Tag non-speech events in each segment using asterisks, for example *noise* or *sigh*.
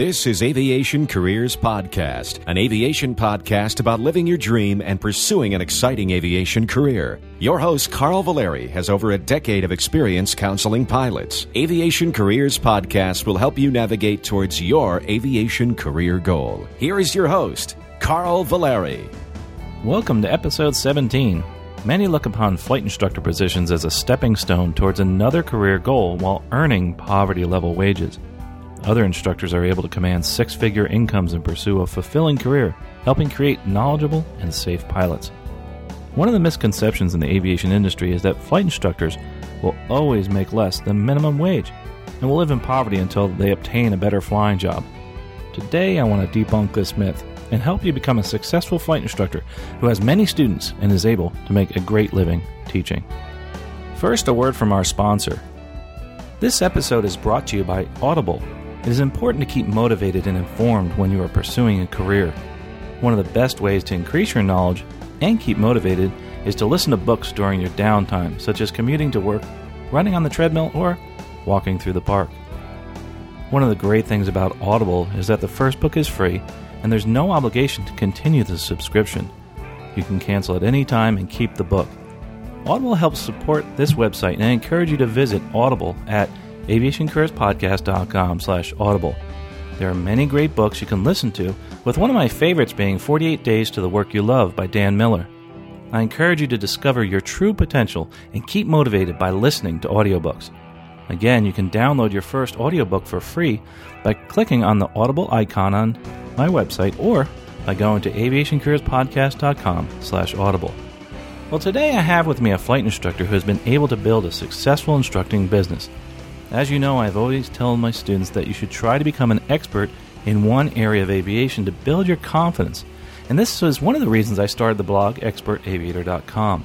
This is Aviation Careers Podcast, an aviation podcast about living your dream and pursuing an exciting aviation career. Your host, Carl Valeri, has over a decade of experience counseling pilots. Aviation Careers Podcast will help you navigate towards your aviation career goal. Here is your host, Carl Valeri. Welcome to episode 17. Many look upon flight instructor positions as a stepping stone towards another career goal while earning poverty level wages. Other instructors are able to command six figure incomes and pursue a fulfilling career, helping create knowledgeable and safe pilots. One of the misconceptions in the aviation industry is that flight instructors will always make less than minimum wage and will live in poverty until they obtain a better flying job. Today, I want to debunk this myth and help you become a successful flight instructor who has many students and is able to make a great living teaching. First, a word from our sponsor. This episode is brought to you by Audible it is important to keep motivated and informed when you are pursuing a career. One of the best ways to increase your knowledge and keep motivated is to listen to books during your downtime, such as commuting to work, running on the treadmill, or walking through the park. One of the great things about Audible is that the first book is free and there's no obligation to continue the subscription. You can cancel at any time and keep the book. Audible helps support this website and I encourage you to visit Audible at aviationcareerspodcast.com slash audible. There are many great books you can listen to, with one of my favorites being 48 Days to the Work You Love by Dan Miller. I encourage you to discover your true potential and keep motivated by listening to audiobooks. Again, you can download your first audiobook for free by clicking on the Audible icon on my website or by going to aviationcareerspodcast.com slash audible. Well, today I have with me a flight instructor who has been able to build a successful instructing business. As you know, I've always told my students that you should try to become an expert in one area of aviation to build your confidence. And this was one of the reasons I started the blog expertaviator.com.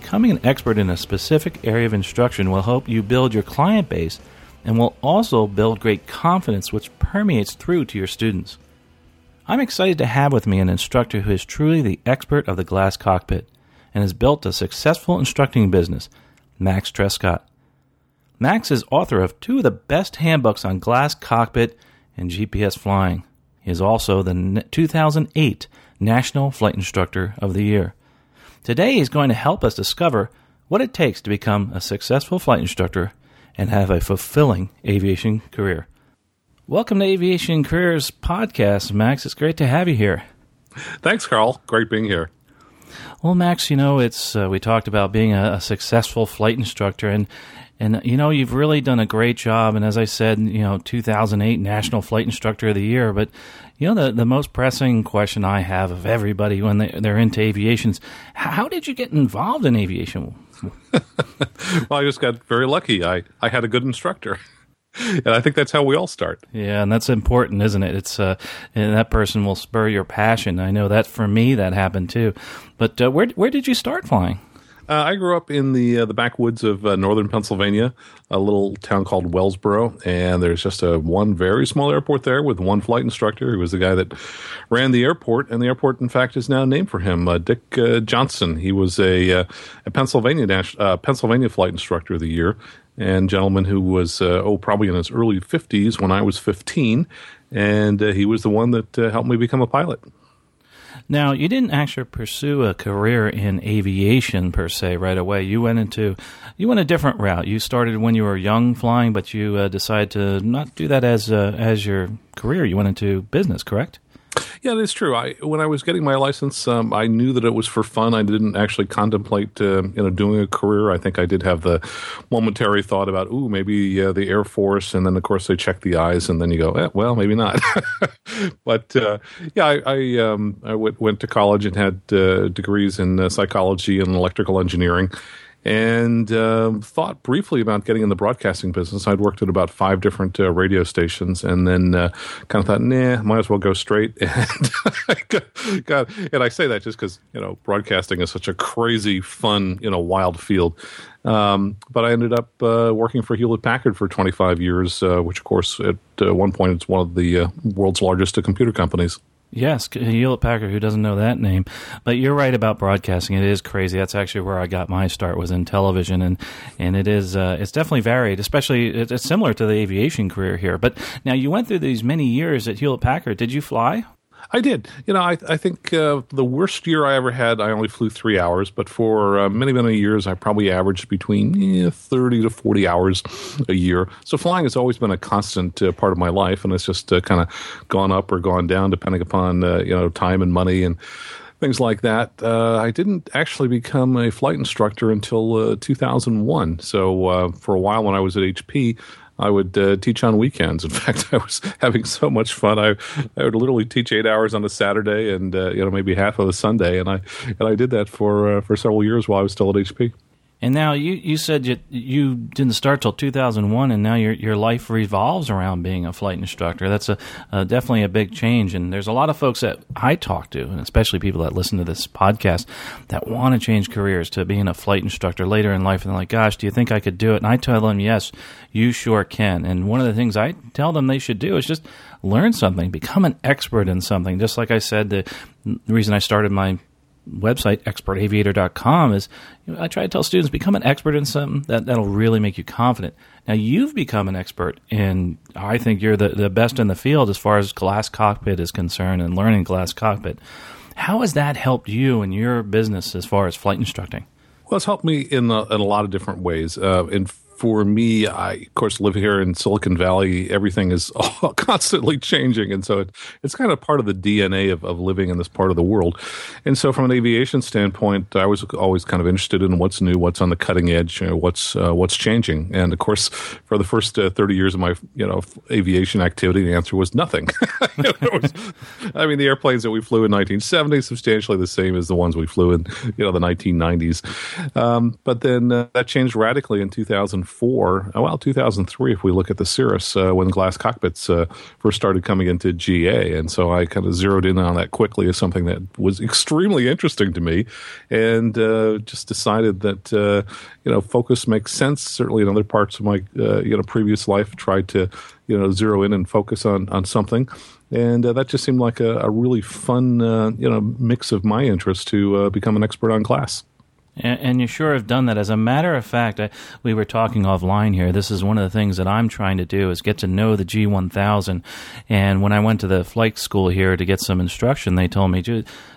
Becoming an expert in a specific area of instruction will help you build your client base and will also build great confidence which permeates through to your students. I'm excited to have with me an instructor who is truly the expert of the glass cockpit and has built a successful instructing business, Max Trescott. Max is author of two of the best handbooks on glass cockpit and GPS flying. He is also the 2008 National Flight Instructor of the Year. Today, he's going to help us discover what it takes to become a successful flight instructor and have a fulfilling aviation career. Welcome to Aviation Careers Podcast, Max. It's great to have you here. Thanks, Carl. Great being here. Well, Max, you know, it's uh, we talked about being a, a, successful flight instructor, and and you know, you've really done a great job. And as I said, you know, 2008 National Flight Instructor of the Year. But you know, the the most pressing question I have of everybody when they, they're into aviation is, how did you get involved in aviation? *laughs* well, I just got very lucky. I I had a good instructor. *laughs* and I think that's how we all start. Yeah, and that's important, isn't it? It's uh, and that person will spur your passion. I know that for me that happened too. But uh, where where did you start flying? Uh, I grew up in the uh, the backwoods of uh, northern Pennsylvania, a little town called Wellsboro, and there's just a one very small airport there with one flight instructor who was the guy that ran the airport, and the airport, in fact, is now named for him, uh, Dick uh, Johnston. He was a, uh, a Pennsylvania Pennsylvania flight instructor of the year, and gentleman who was oh probably in his early 50s when I was 15, and he was the one that helped me become a pilot. Now, you didn't actually pursue a career in aviation per se right away. You went into you went a different route. You started when you were young flying, but you uh, decided to not do that as uh, as your career. You went into business, correct? Yeah, that's true. I when I was getting my license, um, I knew that it was for fun. I didn't actually contemplate, uh, you know, doing a career. I think I did have the momentary thought about, ooh, maybe uh, the Air Force, and then of course they check the eyes, and then you go, eh, well, maybe not. *laughs* but uh, yeah, I, I, um, went to college and had uh, degrees in uh, psychology and electrical engineering and uh, thought briefly about getting in the broadcasting business. I'd worked at about five different uh, radio stations, and then uh, kind of thought, nah, might as well go straight. *laughs* And got, and I say that just because you know broadcasting is such a crazy, fun, you know, wild field. Um, but I ended up uh, working for Hewlett Packard for 25 years, uh, which, of course, at uh, one point, it's one of the world's largest computer companies. Yes, Hewlett Packard. Who doesn't know that name? But you're right about broadcasting. It is crazy. That's actually where I got my start was in television, and and it is uh, it's definitely varied. Especially it's similar to the aviation career here. But now you went through these many years at Hewlett Packard. Did you fly? I did. You know, I, I think uh, the worst year I ever had, I only flew three hours, but for uh, many, many years, I probably averaged between 30 to 40 hours a year. So flying has always been a constant uh, part of my life, and it's just uh, kind of gone up or gone down depending upon, uh, you know, time and money and things like that. Uh, I didn't actually become a flight instructor until 2001. So for a while when I was at HP, I would uh, teach on weekends. *laughs* In fact, I was having so much fun. I I would literally teach eight hours on a Saturday and uh, you know maybe half of a Sunday, and I and I did that for uh, for several years while I was still at HP. And now you, you said you, you didn't start till 2001, and now your your life revolves around being a flight instructor. That's a, a, definitely a big change. And there's a lot of folks that I talk to, and especially people that listen to this podcast, that want to change careers to being a flight instructor later in life. And they're like, "Gosh, do you think I could do it?" And I tell them, "Yes, you sure can." And one of the things I tell them they should do is just learn something, become an expert in something. Just like I said, the reason I started my website, expertaviator.com, is you know, I try to tell students become an expert in something that, that'll really make you confident. Now, you've become an expert in, I think you're the, the best in the field as far as glass cockpit is concerned and learning glass cockpit. How has that helped you in your business as far as flight instructing? Well, it's helped me in a, in a lot of different ways. Uh, in for me, I of course live here in Silicon Valley. Everything is *laughs* constantly changing, and so it, it's kind of part of the DNA of, of living in this part of the world. And so, from an aviation standpoint, I was always kind of interested in what's new, what's on the cutting edge, you know, what's uh, what's changing. And of course, for the first uh, thirty years of my you know aviation activity, the answer was nothing. *laughs* was, I mean, the airplanes that we flew in 1970 substantially the same as the ones we flew in you know the 1990s. Um, but then uh, that changed radically in 2004 2004, well, 2003, if we look at the Cirrus, uh, when glass cockpits uh, first started coming into GA. And so I kind of zeroed in on that quickly as something that was extremely interesting to me and uh, just decided that, uh, you know, focus makes sense. Certainly in other parts of my, uh, you know, previous life, tried to, you know, zero in and focus on, on something and uh, that just seemed like a, a really fun uh, you know mix of my interest to uh, become an expert on glass. And, and, you sure have done that. As a matter of fact, I, we were talking offline here. This is one of the things that I'm trying to do is get to know the G1000. And when I went to the flight school here to get some instruction, they told me,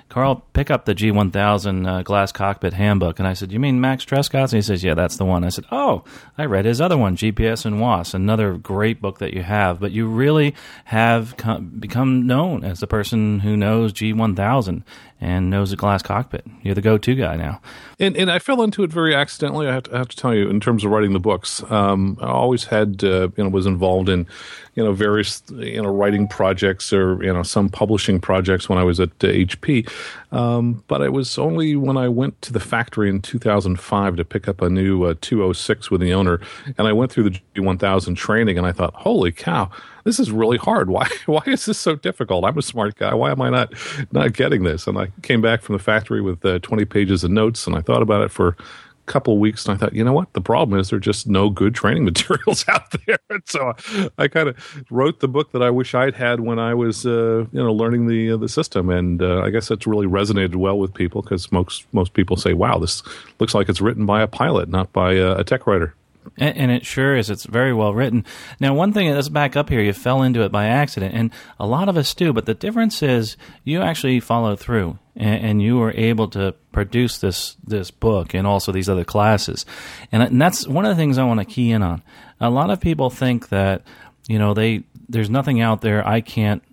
Carl, pick up the G1000 uh, glass cockpit handbook. And I said, You mean Max Trescott's? And he says, Yeah, that's the one. I said, Oh, I read his other one, GPS and WAAS, another great book that you have. But you really have come, become known as the person who knows G1000 and knows the glass cockpit. You're the go to guy now. And, and I fell into it very accidentally, I have to, I have to tell you, in terms of writing the books. Um, I always had, uh, you know, was involved in you know various you know writing projects or you know some publishing projects when I was at uh, HP. Um, but it was only when I went to the factory in 2005 to pick up a new uh, 206 with the owner, and I went through the G1000 training, and I thought, holy cow, this is really hard. Why *laughs* why is this so difficult? I'm a smart guy. Why am I not not getting this? And I came back from the factory with uh, 20 pages of notes, and I thought about it for a couple weeks and I thought, you know what? The problem is there are just no good training *laughs* materials out there. And so I, kind of wrote the book that I wish I'd had when I was, uh, you know, learning the uh, the system. And uh, I guess that's really resonated well with people because most most people say, wow, this looks like it's written by a pilot, not by a, a tech writer. And, it sure is. It's very well written. Now, one thing, let's back up here. You fell into it by accident, and a lot of us do. But the difference is you actually followed through, and, and you were able to produce this this book and also these other classes. And, and that's one of the things I want to key in on. A lot of people think that you know they there's nothing out there I can't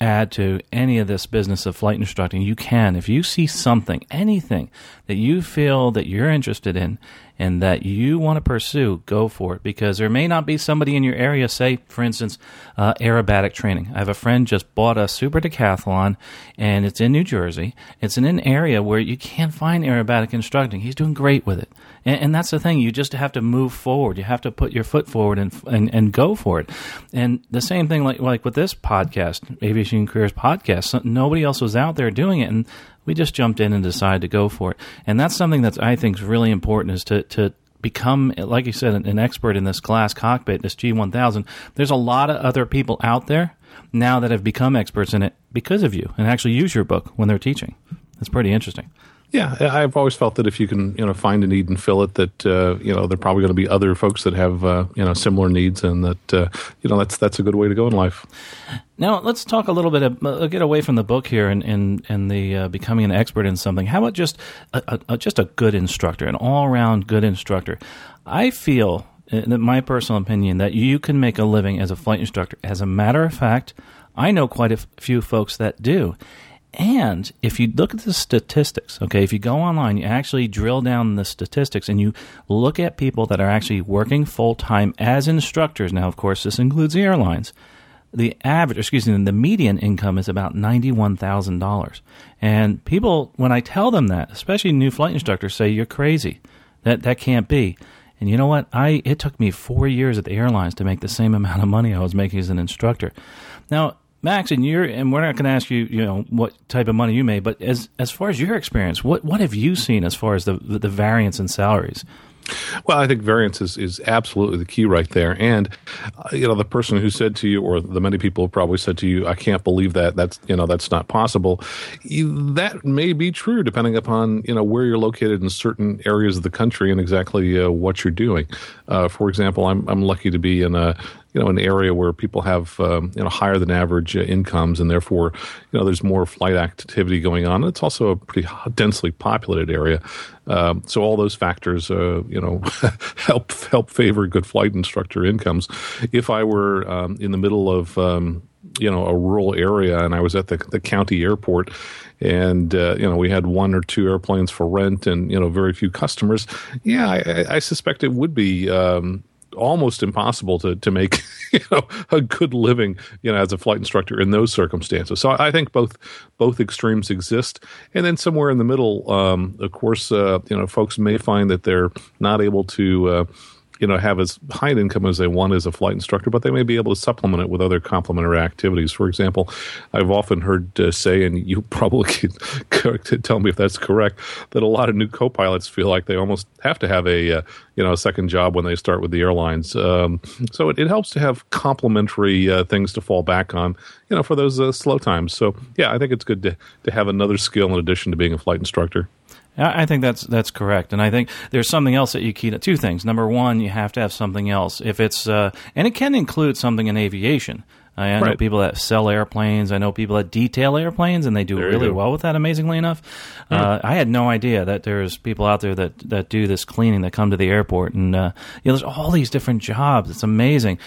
add to any of this business of flight instructing, you can. If you see something, anything that you feel that you're interested in and that you want to pursue, go for it because there may not be somebody in your area, say, for instance, uh, aerobatic training. I have a friend just bought a super decathlon and it's in New Jersey. It's in an area where you can't find aerobatic instructing. He's doing great with it. And, and, that's the thing. You just have to move forward. You have to put your foot forward and, and, and go for it. And the same thing like, like with this podcast, Aviation Careers Podcast, nobody else was out there doing it. And we just jumped in and decided to go for it. And that's something that I think is really important is to, to become, like you said, an, expert in this glass cockpit, this G1000, there's a lot of other people out there now that have become experts in it because of you and actually use your book when they're teaching. It's pretty interesting. Yeah, I've always felt that if you can, you know, find a need and fill it, that uh, you know, there are probably going to be other folks that have, uh, you know, similar needs, and that uh, you know, that's that's a good way to go in life. Now, let's talk a little bit. Of, uh, get away from the book here and and, and the uh, becoming an expert in something. How about just a, a, just a good instructor, an all around good instructor? I feel, in my personal opinion, that you can make a living as a flight instructor. As a matter of fact, I know quite a few folks that do. And if you look at the statistics, okay, if you go online, you actually drill down the statistics and you look at people that are actually working full time as instructors. Now, of course, this includes airlines. The average, excuse me, the median income is about $91,000. And people, when I tell them that, especially new flight instructors, say, You're crazy. That, that can't be. And you know what? I it took me four years at the airlines to make the same amount of money I was making as an instructor. Now, Max, and you're and we're not going to ask you, you know, what type of money you made, but as as far as your experience, what what have you seen as far as the the variance in salaries? Well, I think variance is, is absolutely the key right there. And, uh, you know, the person who said to you, or the many people probably said to you, I can't believe that, that's, you know, that's not possible. That may be true depending upon, you know, where you're located in certain areas of the country and exactly uh, what you're doing. Uh, for example, I'm, I'm lucky to be in a, you know an area where people have um, you know higher than average uh, incomes and therefore you know there's more flight activity going on. It's also a pretty densely populated area, um, so all those factors uh, you know *laughs* help help favor good flight instructor incomes. If I were um, in the middle of um, you know a rural area and I was at the, the county airport and uh, you know we had one or two airplanes for rent and you know very few customers yeah I, I suspect it would be um, almost impossible to to make *laughs* you know a good living you know as a flight instructor in those circumstances. So I think both both extremes exist, and then somewhere in the middle, um, of course, uh, you know, folks may find that they're not able to. Uh, you know have as high an income as they want as a flight instructor, but they may be able to supplement it with other complementary activities. For example, I've often heard uh, say, and you *laughs* probably can tell me if that's correct, that a lot of new co-pilots feel like they almost have to have a uh, you know a second job when they start with the airlines. Um, so it, it, helps to have complementary uh, things to fall back on, you know, for those uh, slow times. So yeah, I think it's good to to have another skill in addition to being a flight instructor. I think that's that's correct, and I think there's something else that you key to. Two things. Number one, you have to have something else. If it's uh, and it can include something in aviation. I, I right. know people that sell airplanes. I know people that detail airplanes, and they do there really well with that. Amazingly enough, uh, I had no idea that there's people out there that that do this cleaning that come to the airport, and uh, you know, there's all these different jobs. It's amazing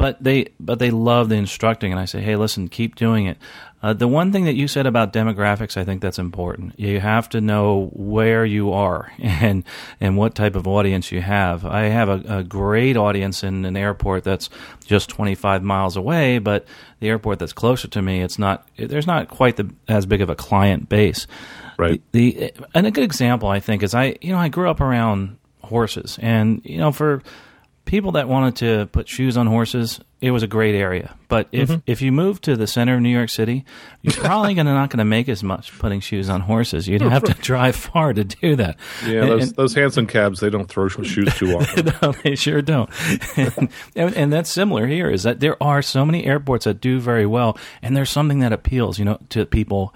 but they but they love the instructing and i say hey listen keep doing it uh, the one thing that you said about demographics, I think that's important. You have to know where you are *laughs* and and what type of audience you have. I have a, a great audience in an airport that's just 25 miles away, but the airport that's closer to me, it's not. There's not quite the, as big of a client base. Right. The, the and a good example, I think, is I you know I grew up around horses, and you know for people that wanted to put shoes on horses, it was a great area. But if mm-hmm. if you move to the center of New York City, you're *laughs* probably gonna not going to make as much putting shoes on horses. You'd have to drive far to do that. Yeah, those, and, those Hansom cabs they don't throw shoes too *laughs* often. no, they sure don't. *laughs* and, and that's similar here. Is that there are so many airports that do very well, and there's something that appeals, you know, to people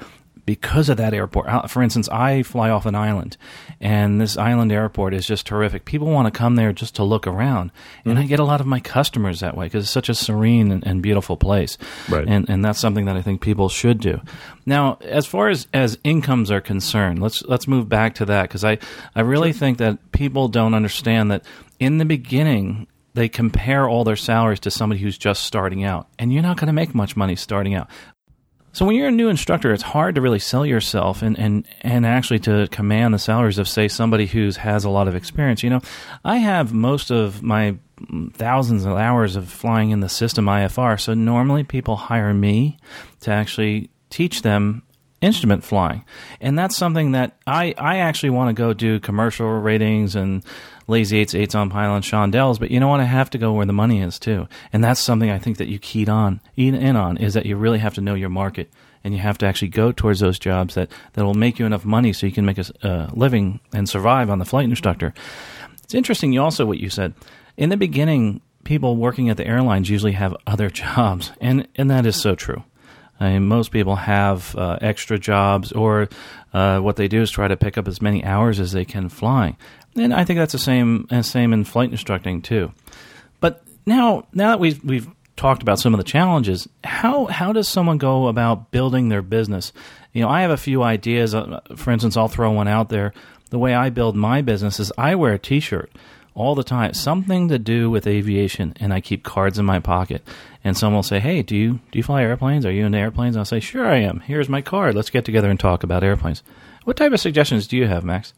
because of that airport. Uh, for instance, I fly off an island, and this island airport is just terrific. People want to come there just to look around, and mm-hmm. I get a lot of my customers that way because it's such a serene and, and, beautiful place. Right. And and that's something that I think people should do. Now, as far as as incomes are concerned, let's let's move back to that because I I really sure. think that people don't understand that in the beginning they compare all their salaries to somebody who's just starting out. And you're not going to make much money starting out. So when you're a new instructor, it's hard to really sell yourself and, and, and actually to command the salaries of say somebody who has a lot of experience. You know, I have most of my thousands of hours of flying in the system IFR, so normally people hire me to actually teach them instrument flying. And that's something that I, I actually want to go do commercial ratings and lazy eights, eights on pylon, chandelles, but you know what? I have to go where the money is too. And that's something I think that you keyed on, in on, is that you really have to know your market and you have to actually go towards those jobs that, that will make you enough money so you can make a uh, living and survive on the flight instructor. It's interesting. You also what you said in the beginning. People working at the airlines usually have other *laughs* jobs, and and that is so true. I mean, most people have uh, extra jobs, or uh, what they do is try to pick up as many hours as they can flying. And I think that's the same uh, same in flight instructing too. But now, now that we've we've talked about some of the challenges, how how does someone go about building their business? You know, I have a few ideas. Uh, for instance, I'll throw one out there. The way I build my business is I wear a T-shirt all the time, something to do with aviation, and I keep cards in my pocket. And someone will say, "Hey, do you do you fly airplanes? Are you into airplanes?" And I'll say, "Sure, I am. Here's my card. Let's get together and talk about airplanes." What type of suggestions do you have, Max?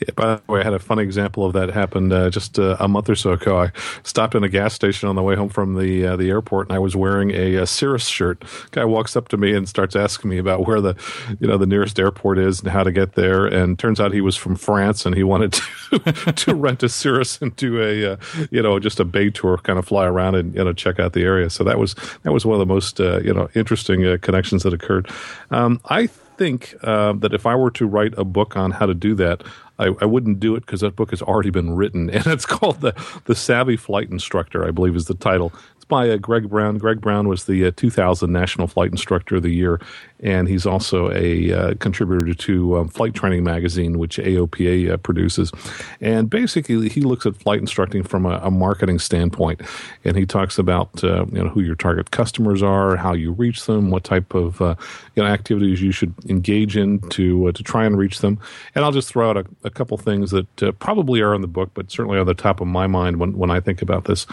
Yeah, by the way, I had a funny example of that happened uh, just uh, a month or so ago. I stopped in a gas station on the way home from the uh, the airport, and I was wearing a, a Cirrus shirt. Guy walks up to me and starts asking me about where the you know the nearest airport is and how to get there. And turns out he was from France, and he wanted to *laughs* to rent a Cirrus and do a uh, you know just a bay tour, kind of fly around and you know check out the area. So that was that was one of the most uh, you know interesting uh, connections that occurred. Um, I think uh, that if I were to write a book on how to do that, I, I wouldn't do it because that book has already been written, *laughs* and it's called the the Savvy Flight Instructor, I believe is the title by uh, Greg Brown. Greg Brown was the uh, 2000 National Flight Instructor of the Year, and he's also a uh, contributor to um, Flight Training Magazine, which AOPA uh, produces. And basically, he looks at flight instructing from a, a marketing standpoint, and he talks about uh, you know who your target customers are, how you reach them, what type of uh, you know activities you should engage in to to try and reach them. And I'll just throw out a, a couple things that probably are in the book, but certainly are the top of my mind when when I think about this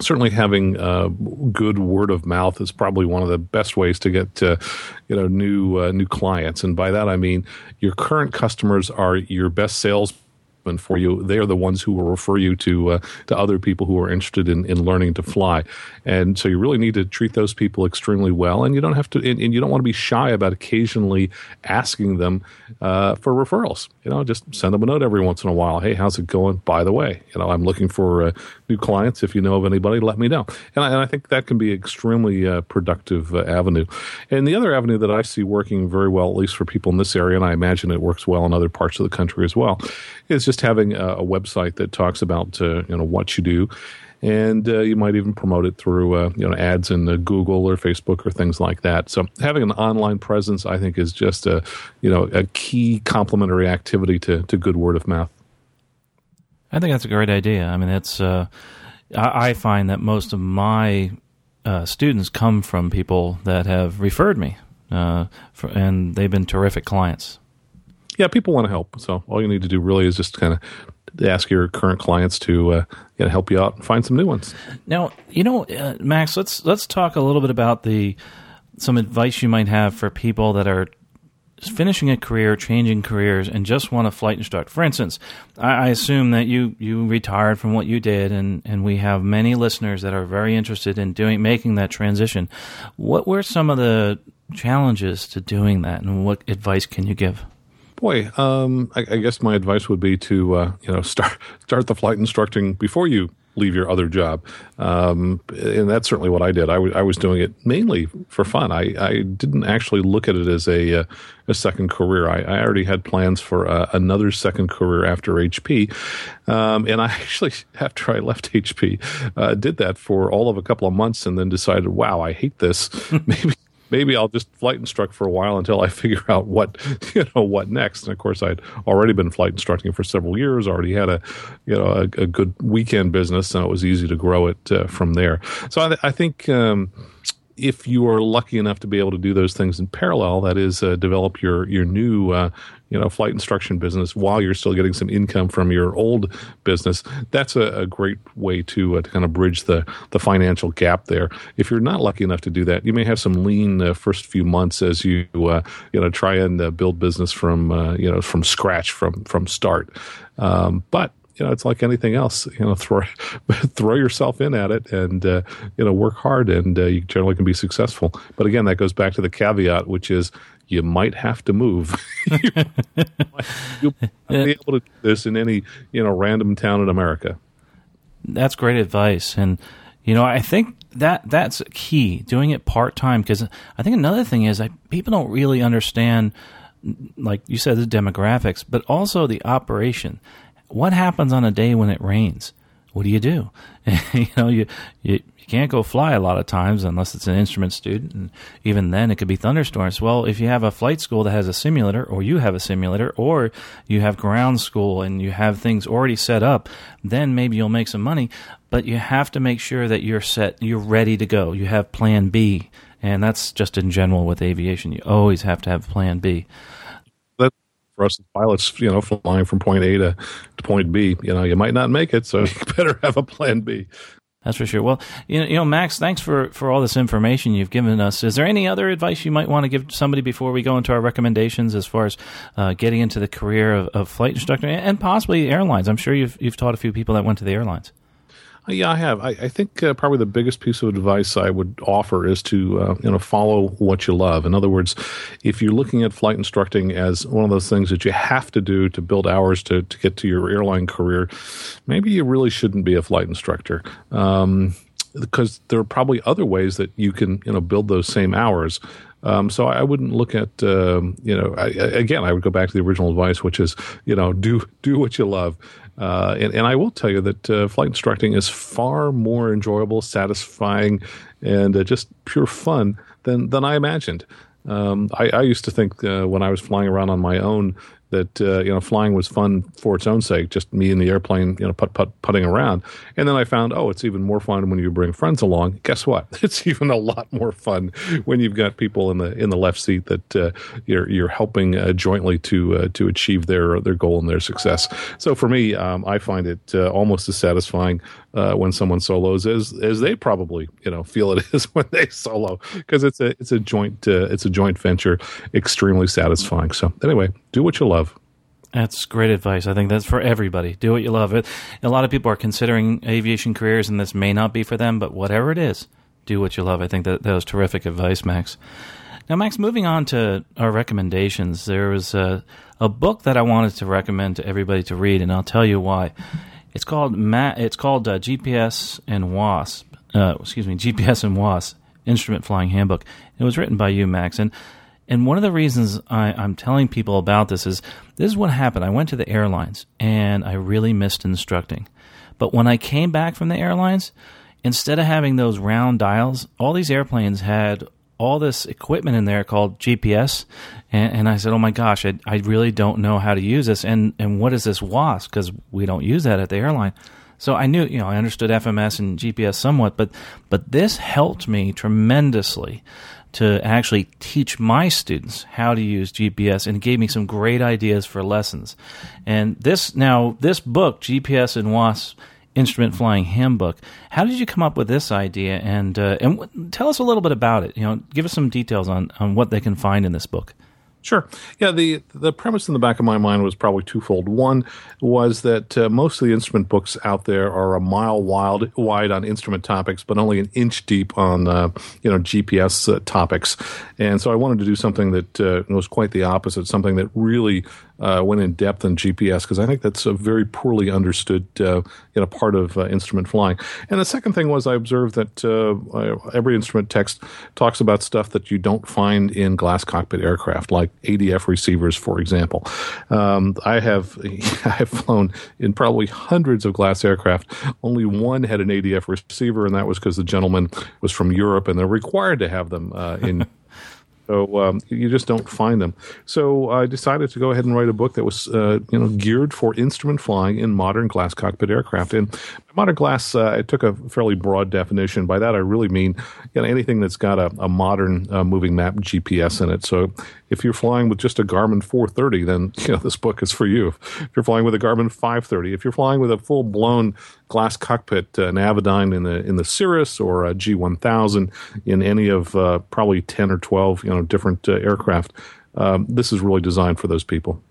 certainly having uh, good word of mouth is probably one of the best ways to get uh, you know new uh, new clients. And by that I mean your current customers are your best sales for you. They are the ones who will refer you to uh, to other people who are interested in, in learning to fly. And so you really need to treat those people extremely well. And you don't have to, and, and you don't want to be shy about occasionally asking them uh, for referrals. You know, just send them a note every once in a while. Hey, how's it going? By the way, you know, I'm looking for uh, new clients. If you know of anybody, let me know. And I, and I think that can be an extremely uh, productive uh, avenue. And the other avenue that I see working very well, at least for people in this area, and I imagine it works well in other parts of the country as well, is just having a, a website that talks about uh, you know what you do and uh, you might even promote it through uh, you know ads in uh, Google or Facebook or things like that. So having an online presence, I think, is just a you know a key complementary activity to to good word of mouth. I think that's a great idea. I mean, it's uh, I, I, find that most of my uh, students come from people that have referred me, uh, for, and they've been terrific clients. Yeah, people want to help. So all you need to do really is just kind of ask your current clients to uh, you know, help you out and find some new ones. Now, you know, uh, Max, let's let's talk a little bit about the some advice you might have for people that are finishing a career, changing careers, and just want to flight instruct. For instance, I, I, assume that you you retired from what you did, and and we have many listeners that are very interested in doing making that transition. What were some of the challenges to doing that, and what advice can you give? Boy, um, I, I, guess my advice would be to uh, you know *laughs* start start the flight instructing before you leave your other job, um, and that's certainly what I did. I, w- I was doing it mainly for fun. I, I didn't actually look at it as a uh, a second career. I, I, already had plans for uh, another second career after HP, um, and I *laughs* actually after I left HP uh, did that for all of a couple of months, and then decided, wow, I hate this. *laughs* Maybe maybe I'll just flight instruct for a while until I *laughs* figure out what you know what next. And of course, I'd already been flight instructing for several years. Already had a you know a, a good weekend business, and it was easy to grow it uh, from there. So I, th- I think. Um, if you are lucky enough to be able to do those things in parallel, that is, uh, develop your your new uh, you know flight instruction business while you're still getting some income from your old business. That's a, a great way to uh, to kind of bridge the the financial gap there. If you're not lucky enough to do that, you may have some lean uh, first few months as you uh, you know try and uh, build business from you know from scratch from from start. Um, but you know, it's like anything else. You know, *laughs* throw throw yourself in at it, and uh, you know, work hard, and uh, you generally can be successful. But again, that goes back to the caveat, which is you might have to move. *laughs* You'll *laughs* be able to do this in any you know random town in America. That's great advice, and you know, I think that that's key. Doing it part time because I think another thing is that people don't really understand, like you said, the demographics, but also the operation what happens on a day when it rains? What do you do? *laughs* you know, you, you can't go fly a lot of times unless it's an instrument student, and even then it could be thunderstorms. Well, if you have a flight school that has a simulator, or you have a simulator, or you have ground school and you have things already set up, then maybe you'll make some money. But you have to make sure that you're set, you're ready to go. You have Plan B, and that's just in general with aviation. You always have to have Plan B for us pilots, you know, flying from point A to, to point B, you know, you might not make it, so *laughs* you better have a plan B. That's for sure. Well, you know, you know, Max, thanks for, for all this information you've given us. Is there any other advice you might want to give somebody before we go into our recommendations as far as uh, getting into the career of, of flight instructor and possibly airlines? I'm sure you've you've taught a few people that went to the airlines. Uh, yeah, I have. I, I think uh, probably the biggest piece of advice I would offer is to uh, you know follow what you love. In other words, if you're looking at flight instructing as one of those things that you have to do to build hours to to get to your airline career, maybe you really shouldn't be a flight instructor. Um, because there are probably other ways that you can you know build those same hours. Um, so I wouldn't look at um, you know I, again I would go back to the original advice, which is you know do do what you love. Uh, and, and, I will tell you that uh, flight instructing is far more enjoyable, satisfying, and uh, just pure fun than than I imagined. Um, I, I, used to think uh, when I was flying around on my own that uh, you know flying was fun for its own sake, just me in the airplane, you know, put put putting around. And then I found, oh, it's even more fun when you bring friends along. Guess what? *laughs* It's even a lot more fun when you've got people in the in the left seat that uh, you're you're helping uh, jointly to uh, to achieve their their goal and their success. So for me, um, I find it uh, almost as satisfying uh, when someone solos as as they probably you know feel it *laughs* is when they solo because it's a it's a joint it's a joint venture, extremely satisfying. So anyway, do what you love. That's great advice. I think that's for everybody. Do what you love. It. A lot of people are considering aviation careers, and this may not be for them, but whatever it is, do what you love. I think that that was terrific advice, Max. Now, Max, moving on to our recommendations, there was a, a book that I wanted to recommend to everybody to read, and I'll tell you why. It's called Ma- It's called uh, GPS and WASP. Uh, excuse me, GPS and WASP Instrument Flying Handbook. It was written by you, Max, and and one of the reasons I, I'm telling people about this is this is what happened. I went to the airlines and I really missed instructing. But when I came back from the airlines, instead of having those round dials, all these airplanes had all this equipment in there called GPS. And, and I said, oh my gosh, I, I, really don't know how to use this. And, and what is this WASP? Because we don't use that at the airline. So I knew, you know, I understood FMS and GPS somewhat, but, but this helped me tremendously to actually teach my students how to use GPS and gave me some great ideas for lessons. And this now this book, GPS and WASP Instrument Flying Handbook. How did you come up with this idea? And uh, and w- tell us a little bit about it. You know, give us some details on on what they can find in this book. Sure. Yeah, the the premise in the back of my mind was probably twofold. One was that uh, most of the instrument books out there are a mile wide wide on instrument topics, but only an inch deep on uh, you know GPS uh, topics. And so I wanted to do something that uh, was quite the opposite, something that really uh, went in depth on GPS because I think that's a very poorly understood uh, you know part of uh, instrument flying. And the second thing was I observed that uh, every instrument text talks about stuff that you don't find in glass cockpit aircraft, like ADF receivers, for example. Um, I have *laughs* I have flown in probably hundreds of glass aircraft. Only one had an ADF receiver, and that was because the gentleman was from Europe, and they're required to have them uh, in So um, you just don't find them. So I decided to go ahead and write a book that was, uh, you know, geared for instrument flying in modern glass cockpit aircraft. And modern glass, uh, I took a fairly broad definition. By that, I really mean you know, anything that's got a, a modern uh, moving map GPS in it. So if you're flying with just a Garmin 430, then *laughs* you know this book is for you. If you're flying with a Garmin 530, if you're flying with a full blown glass cockpit, uh, an Avidyne in the in the Cirrus or a G1000 in any of uh, probably 10 or 12 you know different uh, aircraft, um, this is really designed for those people.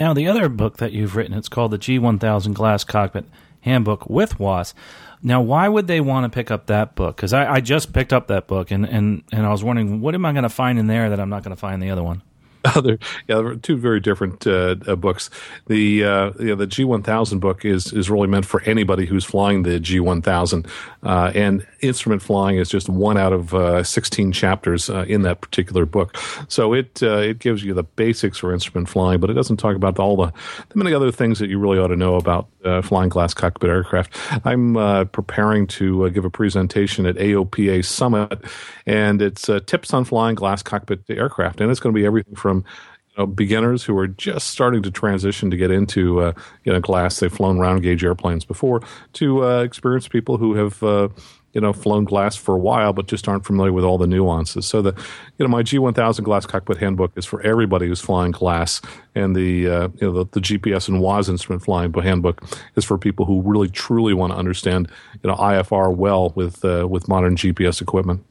Now, the other book that you've written, it's called the G1000 Glass Cockpit Handbook with WASP. Now, why would they want to pick up that book? Because I, I, just picked up that book, and, and, and I was wondering, what am I going to find in there that I'm not going to find in the other one? *laughs* other yeah, two very different uh, uh, books. The uh, yeah, the G1000 book is is really meant for anybody who's flying the G1000, uh, and instrument flying is just one out of uh, 16 chapters uh, in that particular book. So it it gives you the basics for instrument flying, but it doesn't talk about all the, the many other things that you really ought to know about flying glass cockpit aircraft. I'm preparing to give a presentation at AOPA Summit, and it's tips on flying glass cockpit aircraft, and it's going to be everything from from you know, beginners who are just starting to transition to get into uh, you know glass. They've flown round gauge airplanes before to uh, experienced people who have uh, you know flown glass for a while but just aren't familiar with all the nuances. So the you know my G1000 glass cockpit handbook is for everybody who's flying glass, and the uh, you know the, the, GPS and WAAS instrument flying handbook is for people who really truly want to understand you know IFR well with uh, with modern GPS equipment.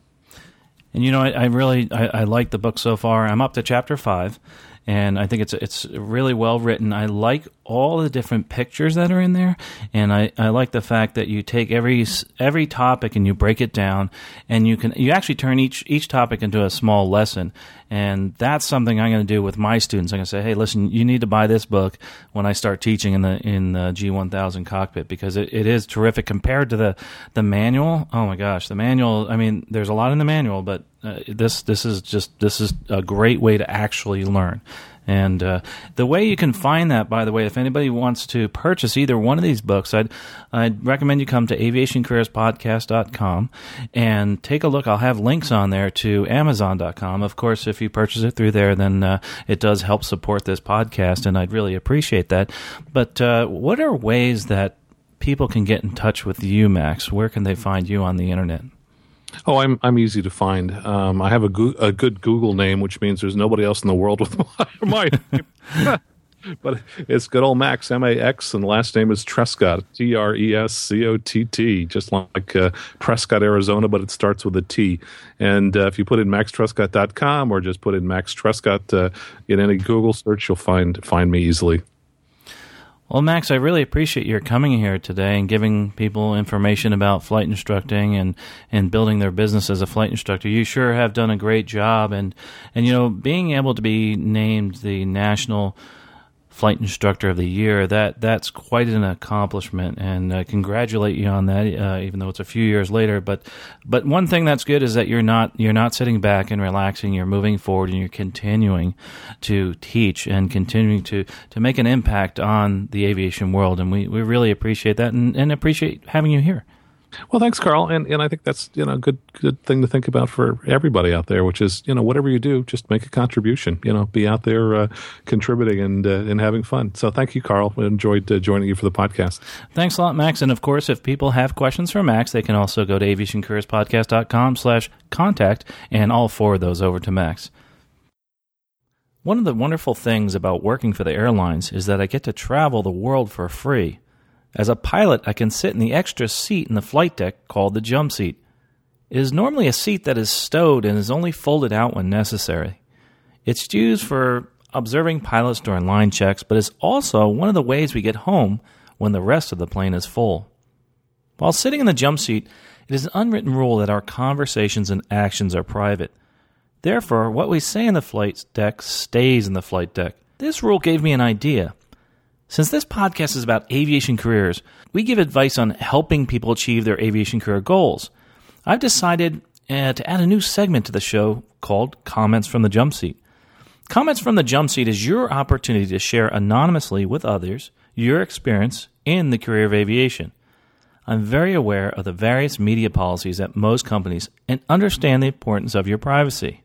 And you know, I, I really I, I, like the book so far. I'm up to chapter five, and I think it's it's really well written. I like all the different pictures that are in there, and I, I like the fact that you take every every topic and you break it down, and you can you actually turn each each topic into a small lesson, and that's something I'm going to do with my students. I'm going to say, hey, listen, you need to buy this book when I start teaching in the in the G1000 cockpit because it, it is terrific compared to the the manual. Oh my gosh, the manual. I mean, there's a lot in the manual, but uh, this this is just this is a great way to actually learn. And uh, the way you can find that, by the way, if anybody wants to purchase either one of these books, I'd, I'd recommend you come to aviationcareerspodcast.com and take a look. I'll have links on there to amazon.com. Of course, if you purchase it through there, then uh, it does help support this podcast, and I'd really appreciate that. But uh, what are ways that people can get in touch with you, Max? Where can they find you on the internet? Oh, I'm I'm easy to find. Um, I have a, go- a good Google name, which means there's nobody else in the world with *laughs* my, name. *laughs* but it's good old Max M A X, and last name is Trescott T R E S C O T T, just like uh, Prescott, Arizona, but it starts with a T. And uh, if you put in maxtrescott.com or just put in Max Trescott uh, in any Google search, you'll find find me easily. Well, Max, I really appreciate your coming here today and giving people information about flight instructing and, and building their business as a flight instructor. You sure have done a great job, and and you know being able to be named the national flight instructor of the year. That that's quite an accomplishment, and I congratulate you on that. Uh, even though it's a few years later, but but one thing that's good is that you're not you're not sitting back and relaxing. You're moving forward, and you're continuing to teach and continuing to to make an impact on the aviation world. And we, we really appreciate that, and, and appreciate having you here. Well, thanks, Carl, and and I think that's you know a good good thing to think about for everybody out there, which is you know whatever you do, just make a contribution. You know, be out there uh, contributing and uh, and having fun. So, thank you, Carl. I enjoyed uh, joining you for the podcast. Thanks a lot, Max. And of course, if people have questions for Max, they can also go to aviationcareerspodcast.com slash contact, and I'll forward those over to Max. One of the wonderful things about working for the airlines is that I get to travel the world for free. As a pilot, I can sit in the extra seat in the flight deck called the jump seat. It is normally a seat that is stowed and is only folded out when necessary. It's used for observing pilots during line checks, but is also one of the ways we get home when the rest of the plane is full. While sitting in the jump seat, it is an unwritten rule that our conversations and actions are private. Therefore, what we say in the flight deck stays in the flight deck. This rule gave me an idea. Since this podcast is about aviation careers, we give advice on helping people achieve their aviation career goals. I've decided uh, to add a new segment to the show called Comments from the Jump Seat. Comments from the Jump Seat is your opportunity to share anonymously with others your experience in the career of aviation. I'm very aware of the various media policies at most companies and understand the importance of your privacy.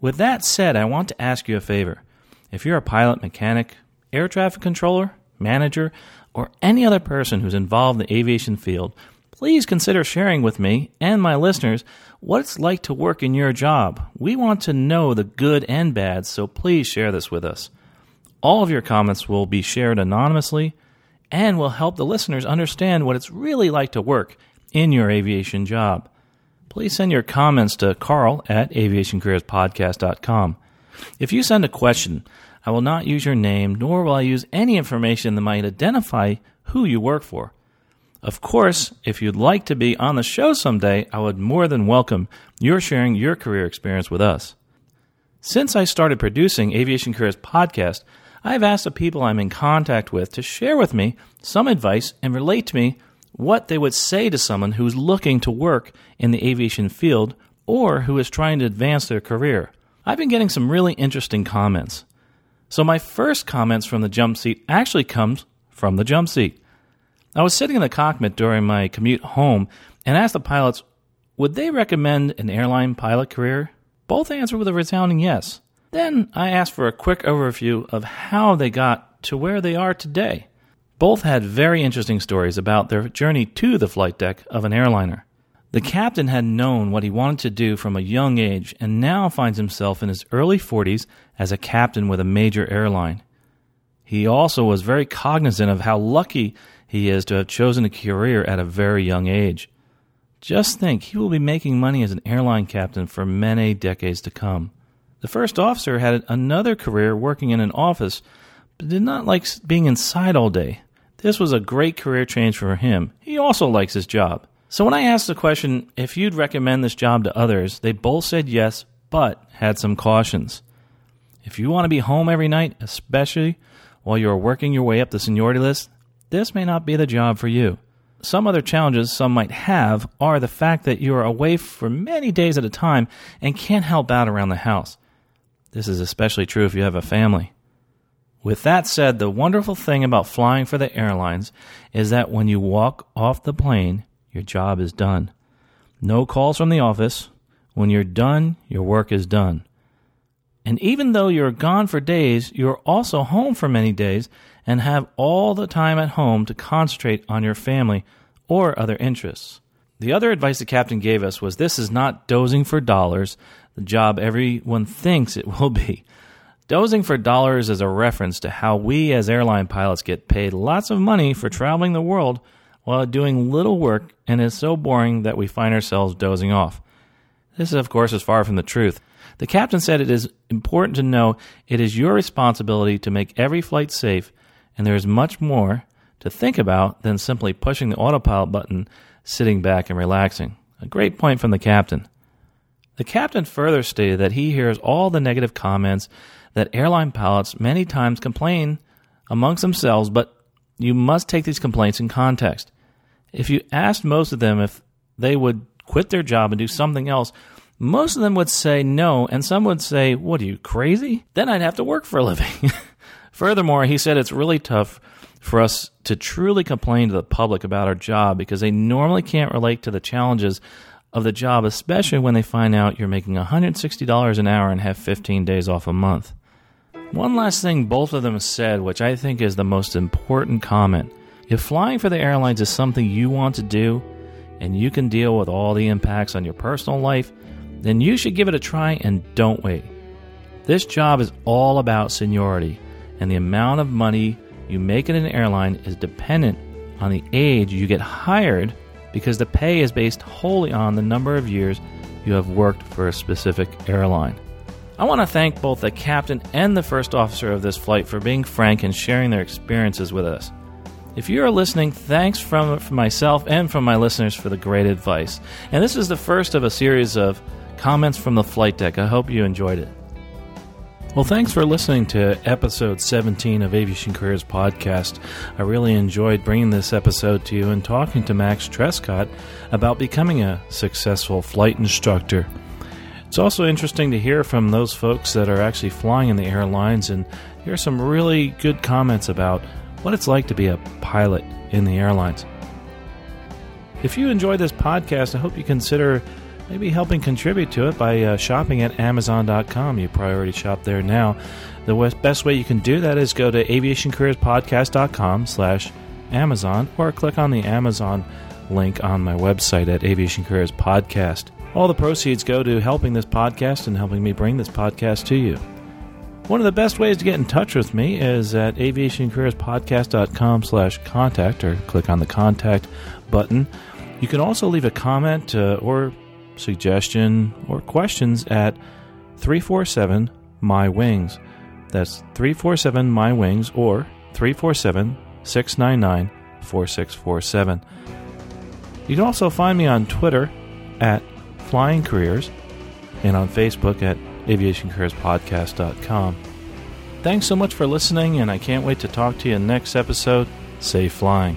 With that said, I want to ask you a favor. If you're a pilot, mechanic, air traffic controller, manager, or any other person who's involved in the aviation field, please consider sharing with me and my listeners what it's like to work in your job. We want to know the good and bad, so please share this with us. All of your comments will be shared anonymously and will help the listeners understand what it's really like to work in your aviation job. Please send your comments to carl at aviationcareerspodcast.com. If you send a question, I will not use your name, nor will I use any information that might identify who you work for. Of course, if you'd like to be on the show someday, I would more than welcome your sharing your career experience with us. Since I started producing Aviation Careers podcast, I've asked the people I'm in contact with to share with me some advice and relate to me what they would say to someone who's looking to work in the aviation field or who is trying to advance their career. I've been getting some really interesting comments. So my first comments from the jump seat actually comes from the jump seat. I was sitting in the cockpit during my commute home and asked the pilots, would they recommend an airline pilot career? Both answered with a resounding yes. Then I asked for a quick overview of how they got to where they are today. Both had very interesting stories about their journey to the flight deck of an airliner. The captain had known what he wanted to do from a young age and now finds himself in his early 40s as a captain with a major airline. He also was very cognizant of how lucky he is to have chosen a career at a very young age. Just think, he will be making money as an airline captain for many decades to come. The first officer had another career working in an office, but did not like being inside all day. This was a great career change for him. He also likes his job. So when I asked the question if you'd recommend this job to others, they both said yes, but had some cautions. If you want to be home every night, especially while you are working your way up the seniority list, this may not be the job for you. Some other challenges some might have are the fact that you are away for many days at a time and can't help out around the house. This is especially true if you have a family. With that said, the wonderful thing about flying for the airlines is that when you walk off the plane, your job is done. No calls from the office. When you're done, your work is done. And even though you're gone for days, you're also home for many days and have all the time at home to concentrate on your family or other interests. The other advice the captain gave us was this is not dozing for dollars, the job everyone thinks it will be. Dozing for dollars is a reference to how we as airline pilots get paid lots of money for traveling the world while doing little work and is so boring that we find ourselves dozing off. This, of course, is far from the truth. The captain said it is important to know it is your responsibility to make every flight safe, and there is much more to think about than simply pushing the autopilot button, sitting back, and relaxing. A great point from the captain. The captain further stated that he hears all the negative comments that airline pilots many times complain amongst themselves, but you must take these complaints in context. If you asked most of them if they would quit their job and do something else, most of them would say no, and some would say, What are you, crazy? Then I'd have to work for a living. *laughs* Furthermore, he said it's really tough for us to truly complain to the public about our job because they normally can't relate to the challenges of the job, especially when they find out you're making $160 an hour and have 15 days off a month. One last thing both of them said, which I think is the most important comment. If flying for the airlines is something you want to do and you can deal with all the impacts on your personal life, then you should give it a try and don't wait. This job is all about seniority, and the amount of money you make in an airline is dependent on the age you get hired because the pay is based wholly on the number of years you have worked for a specific airline. I want to thank both the captain and the first officer of this flight for being frank and sharing their experiences with us. If you are listening, thanks from, from myself and from my listeners for the great advice. And this is the first of a series of comments from the flight deck. I hope you enjoyed it. Well, thanks for listening to episode 17 of Aviation Careers Podcast. I really enjoyed bringing this episode to you and talking to Max Trescott about becoming a successful flight instructor. It's also interesting to hear from those folks that are actually flying in the airlines and hear some really good comments about what it's like to be a pilot in the airlines. If you enjoy this podcast, I hope you consider maybe helping contribute to it by uh, shopping at Amazon.com. You priority shop there now. The best way you can do that is go to aviationcareerspodcast.com slash Amazon or click on the Amazon link on my website at Aviation Careers Podcast. All the proceeds go to helping this podcast and helping me bring this podcast to you. One of the best ways to get in touch with me is at aviationcareerspodcast.com slash contact or click on the contact button. You can also leave a comment uh, or suggestion, or questions at 347 My Wings. That's 347 My Wings or 347 699 4647. You can also find me on Twitter at Flying Careers and on Facebook at aviationcareerspodcast.com. Thanks so much for listening, and I can't wait to talk to you next episode. Safe flying.